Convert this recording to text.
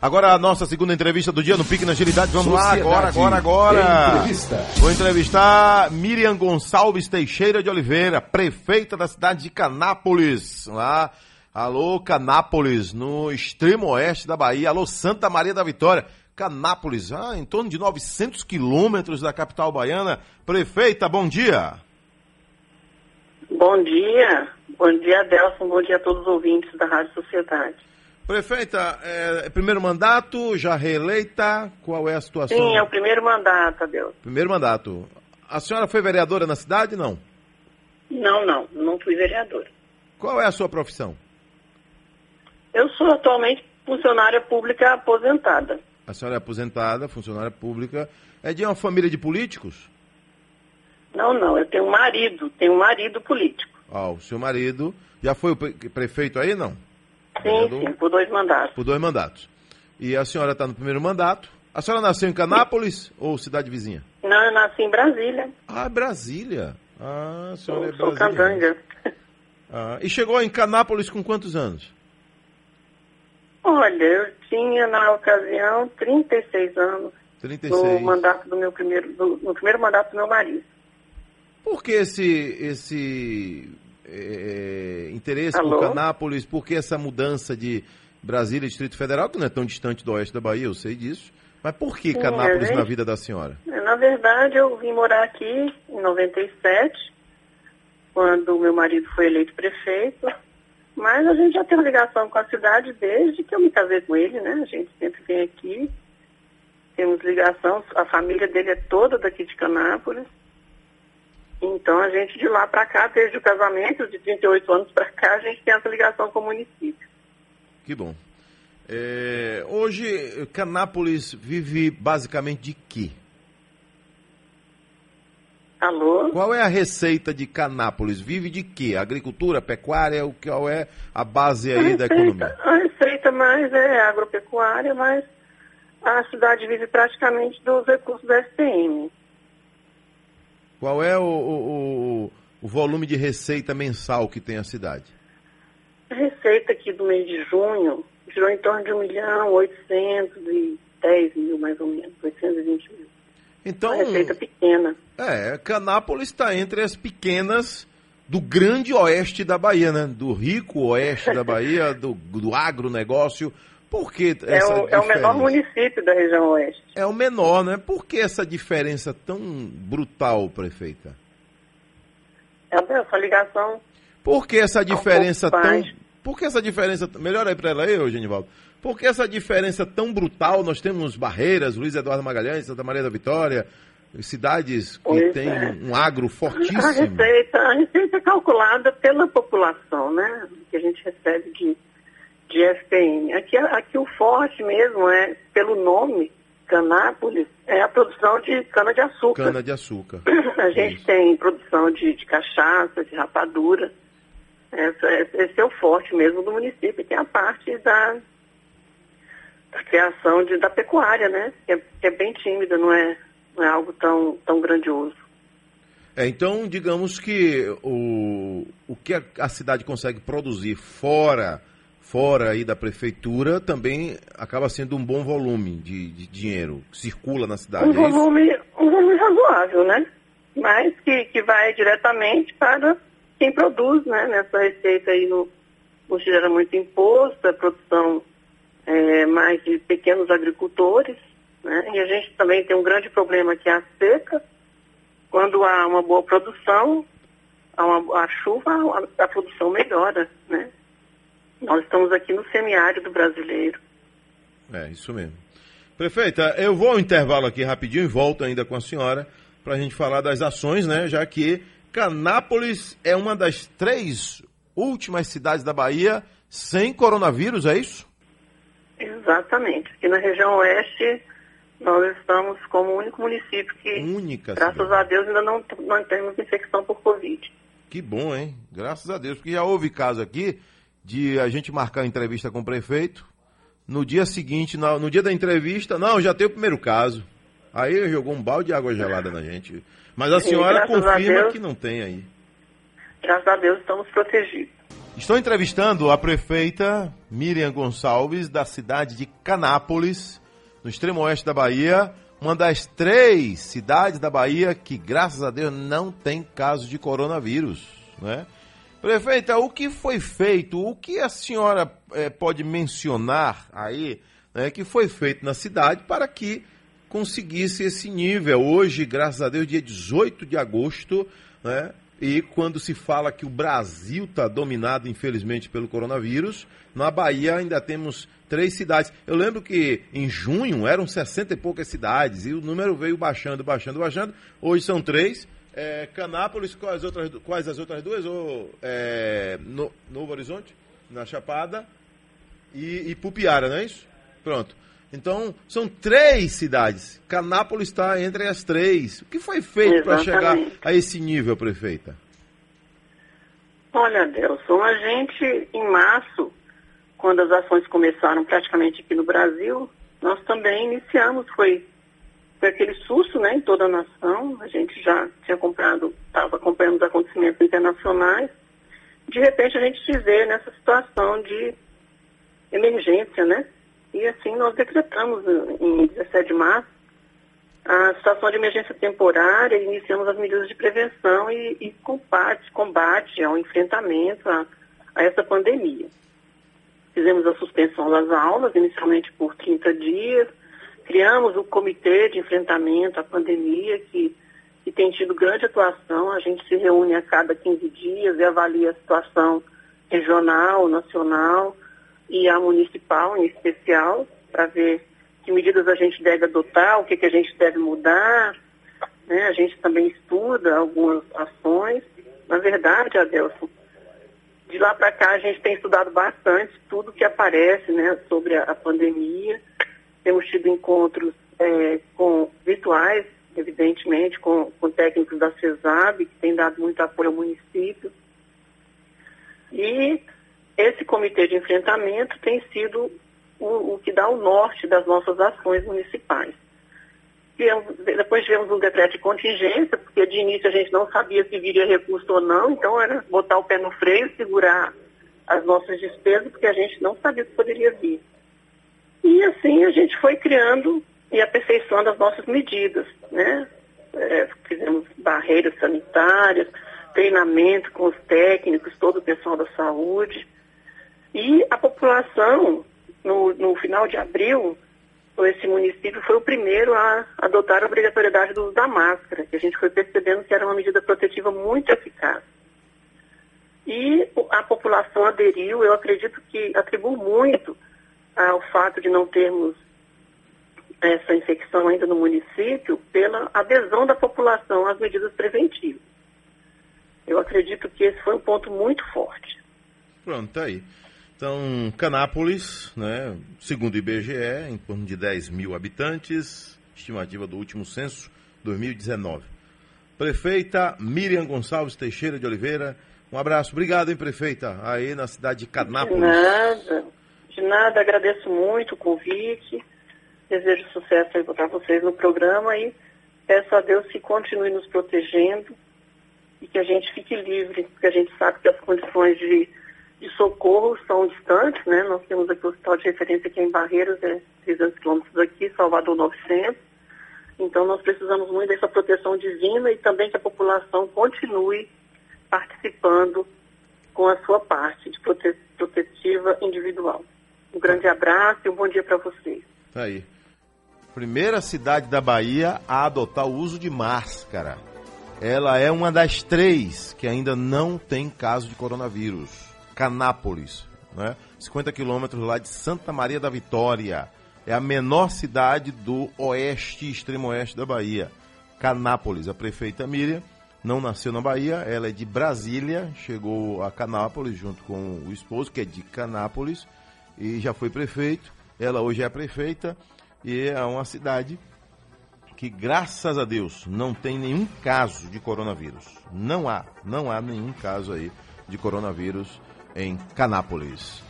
Agora a nossa segunda entrevista do dia no Pique na Agilidade. Vamos Sociedade lá, agora, agora, agora. Entrevista. Vou entrevistar Miriam Gonçalves Teixeira de Oliveira, prefeita da cidade de Canápolis. Lá, alô, Canápolis, no extremo oeste da Bahia. Alô, Santa Maria da Vitória. Canápolis, ah, em torno de 900 quilômetros da capital baiana. Prefeita, bom dia. Bom dia. Bom dia, Adelson. Bom dia a todos os ouvintes da Rádio Sociedade. Prefeita, é, primeiro mandato, já reeleita, qual é a situação? Sim, é o primeiro mandato, Adeus. Primeiro mandato. A senhora foi vereadora na cidade, não? Não, não, não fui vereadora. Qual é a sua profissão? Eu sou atualmente funcionária pública aposentada. A senhora é aposentada, funcionária pública. É de uma família de políticos? Não, não, eu tenho um marido, tenho um marido político. Ah, o seu marido já foi o prefeito aí, não? Sim, sim, por dois mandatos. Por dois mandatos. E a senhora está no primeiro mandato. A senhora nasceu em Canápolis ou cidade vizinha? Não, eu nasci em Brasília. Ah, Brasília. Ah, a senhora eu é sou candanga. Ah, e chegou em Canápolis com quantos anos? Olha, eu tinha na ocasião 36 anos. 36. No mandato do meu primeiro, do, no primeiro mandato do meu marido. Por que esse, esse é, interesse Alô? por Canápolis, por que essa mudança de Brasília e Distrito Federal, que não é tão distante do oeste da Bahia, eu sei disso. Mas por que Sim, Canápolis gente, na vida da senhora? Na verdade, eu vim morar aqui em 97, quando meu marido foi eleito prefeito. Mas a gente já tem uma ligação com a cidade desde que eu me casei com ele, né? A gente sempre vem aqui, temos ligação, a família dele é toda daqui de Canápolis. Então a gente de lá para cá, desde o casamento, de 38 anos para cá, a gente tem essa ligação com o município. Que bom. É, hoje, Canápolis vive basicamente de quê? Alô? Qual é a receita de Canápolis? Vive de quê? Agricultura, pecuária? O qual é a base aí a receita, da economia? A receita mais é agropecuária, mas a cidade vive praticamente dos recursos da STM. Qual é o, o, o, volume de receita mensal que tem a cidade? A receita aqui do mês de junho girou em torno de 1 milhão 810 mil, mais ou menos, 820 mil. Então, Uma receita pequena. É, Canápolis está entre as pequenas do grande oeste da Bahia, né? Do rico oeste da Bahia, do, do agronegócio. Por que é o, é o menor município da região oeste. É o menor, né? Por que essa diferença tão brutal, prefeita? É essa ligação. Por que essa diferença tão. Por que essa diferença. Melhor aí para ela aí, Genivaldo. Por que essa diferença tão brutal? Nós temos Barreiras, Luiz Eduardo Magalhães, Santa Maria da Vitória, cidades que pois têm é. um agro fortíssimo. A receita, a receita é calculada pela população, né? Que a gente recebe de de FPM. Aqui, aqui o forte mesmo é, pelo nome, Canápolis, é a produção de cana-de-açúcar. Cana-de-açúcar. A gente Isso. tem produção de, de, cachaça, de rapadura. Essa, esse é o forte mesmo do município. Tem a parte da, da criação de, da pecuária, né? Que é, que é, bem tímida, não é, não é algo tão, tão grandioso. É, então, digamos que o, o que a, a cidade consegue produzir fora fora aí da prefeitura também acaba sendo um bom volume de, de dinheiro que circula na cidade. Um, é volume, um volume razoável, né? Mas que, que vai diretamente para quem produz, né? Nessa receita aí no, não gera muito imposto, a produção é, mais de pequenos agricultores, né? E a gente também tem um grande problema que é a seca. Quando há uma boa produção, há uma, a chuva, a, a produção melhora, né? Nós estamos aqui no semiárido brasileiro. É, isso mesmo. Prefeita, eu vou ao intervalo aqui rapidinho e volto ainda com a senhora para a gente falar das ações, né? Já que Canápolis é uma das três últimas cidades da Bahia sem coronavírus, é isso? Exatamente. Aqui na região oeste, nós estamos como o único município que, Única graças cidade. a Deus, ainda não, não temos infecção por Covid. Que bom, hein? Graças a Deus, porque já houve caso aqui de a gente marcar a entrevista com o prefeito. No dia seguinte, no, no dia da entrevista, não, já tem o primeiro caso. Aí jogou um balde de água gelada na gente. Mas a senhora confirma a que não tem aí. Graças a Deus estamos protegidos. Estou entrevistando a prefeita Miriam Gonçalves, da cidade de Canápolis, no extremo oeste da Bahia, uma das três cidades da Bahia que, graças a Deus, não tem caso de coronavírus. Né? Prefeita, o que foi feito, o que a senhora é, pode mencionar aí, né, que foi feito na cidade para que conseguisse esse nível? Hoje, graças a Deus, dia 18 de agosto, né, e quando se fala que o Brasil está dominado, infelizmente, pelo coronavírus, na Bahia ainda temos três cidades. Eu lembro que em junho eram 60 e poucas cidades e o número veio baixando, baixando, baixando. Hoje são três. É, Canápolis, quais, outras, quais as outras duas? Ou, é, no, Novo Horizonte, na Chapada, e, e Pupiara, não é isso? Pronto. Então, são três cidades. Canápolis está entre as três. O que foi feito para chegar a esse nível, prefeita? Olha, Delson, a gente, em março, quando as ações começaram praticamente aqui no Brasil, nós também iniciamos, foi, foi aquele susto né, em toda a nação. A gente já tinha comprado, estava acompanhando os acontecimentos internacionais. De repente, a gente se vê nessa situação de emergência, né? E assim nós decretamos em 17 de março a situação de emergência temporária, iniciamos as medidas de prevenção e, e combate, combate ao enfrentamento a, a essa pandemia. Fizemos a suspensão das aulas, inicialmente por 30 dias, criamos o comitê de enfrentamento à pandemia, que, que tem tido grande atuação, a gente se reúne a cada 15 dias e avalia a situação regional, nacional, e a municipal em especial, para ver que medidas a gente deve adotar, o que, que a gente deve mudar. Né? A gente também estuda algumas ações. Na verdade, Adelson, de lá para cá a gente tem estudado bastante tudo que aparece né, sobre a, a pandemia. Temos tido encontros é, com virtuais, evidentemente, com, com técnicos da CESAB, que têm dado muito apoio ao município. E esse comitê de enfrentamento tem sido o, o que dá o norte das nossas ações municipais. depois tivemos um decreto de contingência, porque de início a gente não sabia se viria recurso ou não, então era botar o pé no freio, segurar as nossas despesas, porque a gente não sabia se poderia vir. E assim a gente foi criando e aperfeiçoando as nossas medidas, né? É, fizemos barreiras sanitárias, treinamento com os técnicos, todo o pessoal da saúde. E a população, no, no final de abril, esse município foi o primeiro a adotar a obrigatoriedade do uso da máscara, que a gente foi percebendo que era uma medida protetiva muito eficaz. E a população aderiu, eu acredito que atribuo muito ao fato de não termos essa infecção ainda no município pela adesão da população às medidas preventivas. Eu acredito que esse foi um ponto muito forte. Pronto, tá aí. Então, Canápolis, né, segundo o IBGE, em torno de 10 mil habitantes, estimativa do último censo, 2019. Prefeita Miriam Gonçalves Teixeira de Oliveira, um abraço. Obrigado, hein, prefeita, aí na cidade de Canápolis. De nada, nada, agradeço muito o convite, desejo sucesso para vocês no programa e peço a Deus que continue nos protegendo e que a gente fique livre, porque a gente sabe que as condições de de socorro são distantes, né? Nós temos aqui o hospital de referência aqui em Barreiras, é 300 quilômetros daqui, Salvador 900. Então nós precisamos muito dessa proteção divina e também que a população continue participando com a sua parte de prote protetiva individual. Um grande abraço e um bom dia para vocês. Tá aí. Primeira cidade da Bahia a adotar o uso de máscara. Ela é uma das três que ainda não tem caso de coronavírus. Canápolis, né? 50 quilômetros lá de Santa Maria da Vitória. É a menor cidade do oeste, extremo oeste da Bahia. Canápolis, a prefeita Miriam não nasceu na Bahia, ela é de Brasília, chegou a Canápolis junto com o esposo, que é de Canápolis, e já foi prefeito. Ela hoje é prefeita e é uma cidade que, graças a Deus, não tem nenhum caso de coronavírus. Não há, não há nenhum caso aí de coronavírus em Canápolis.